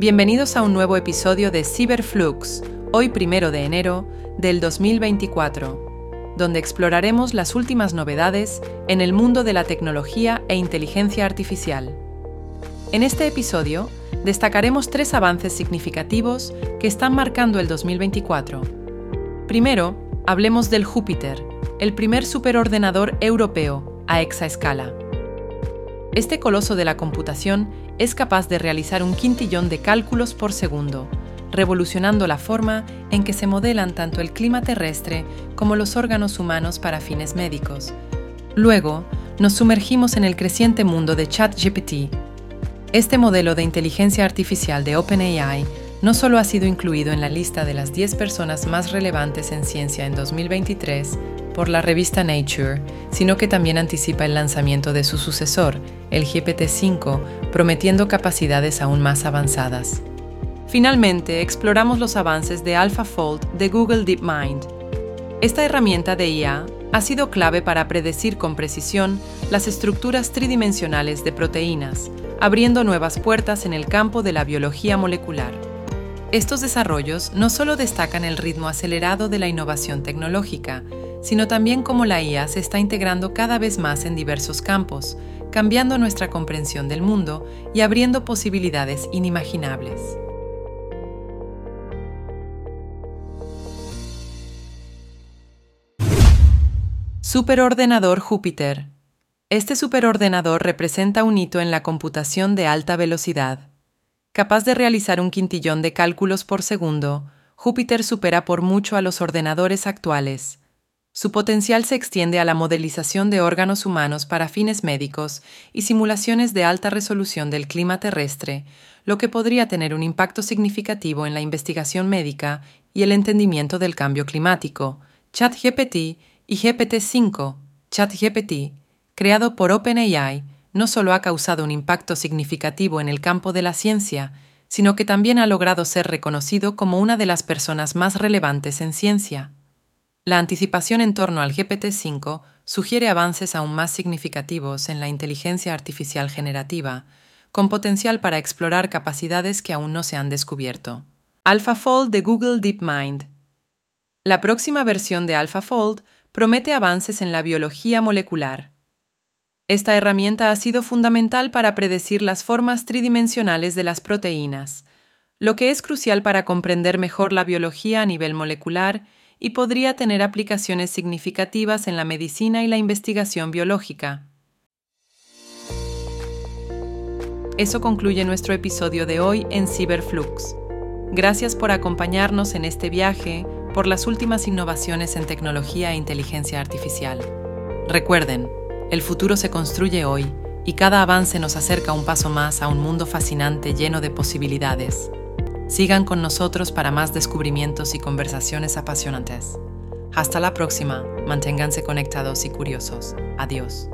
Bienvenidos a un nuevo episodio de Cyberflux, hoy primero de enero del 2024, donde exploraremos las últimas novedades en el mundo de la tecnología e inteligencia artificial. En este episodio destacaremos tres avances significativos que están marcando el 2024. Primero, hablemos del Júpiter, el primer superordenador europeo a exaescala. Este coloso de la computación es capaz de realizar un quintillón de cálculos por segundo, revolucionando la forma en que se modelan tanto el clima terrestre como los órganos humanos para fines médicos. Luego, nos sumergimos en el creciente mundo de ChatGPT. Este modelo de inteligencia artificial de OpenAI no solo ha sido incluido en la lista de las 10 personas más relevantes en ciencia en 2023, por la revista Nature, sino que también anticipa el lanzamiento de su sucesor, el GPT-5, prometiendo capacidades aún más avanzadas. Finalmente, exploramos los avances de AlphaFold de Google DeepMind. Esta herramienta de IA ha sido clave para predecir con precisión las estructuras tridimensionales de proteínas, abriendo nuevas puertas en el campo de la biología molecular. Estos desarrollos no solo destacan el ritmo acelerado de la innovación tecnológica, sino también cómo la IA se está integrando cada vez más en diversos campos, cambiando nuestra comprensión del mundo y abriendo posibilidades inimaginables. Superordenador Júpiter. Este superordenador representa un hito en la computación de alta velocidad. Capaz de realizar un quintillón de cálculos por segundo, Júpiter supera por mucho a los ordenadores actuales, su potencial se extiende a la modelización de órganos humanos para fines médicos y simulaciones de alta resolución del clima terrestre, lo que podría tener un impacto significativo en la investigación médica y el entendimiento del cambio climático. ChatGPT y GPT-5, ChatGPT, creado por OpenAI, no solo ha causado un impacto significativo en el campo de la ciencia, sino que también ha logrado ser reconocido como una de las personas más relevantes en ciencia. La anticipación en torno al GPT-5 sugiere avances aún más significativos en la inteligencia artificial generativa, con potencial para explorar capacidades que aún no se han descubierto. AlphaFold de Google DeepMind. La próxima versión de AlphaFold promete avances en la biología molecular. Esta herramienta ha sido fundamental para predecir las formas tridimensionales de las proteínas, lo que es crucial para comprender mejor la biología a nivel molecular y podría tener aplicaciones significativas en la medicina y la investigación biológica. Eso concluye nuestro episodio de hoy en Cyberflux. Gracias por acompañarnos en este viaje por las últimas innovaciones en tecnología e inteligencia artificial. Recuerden, el futuro se construye hoy y cada avance nos acerca un paso más a un mundo fascinante lleno de posibilidades. Sigan con nosotros para más descubrimientos y conversaciones apasionantes. Hasta la próxima, manténganse conectados y curiosos. Adiós.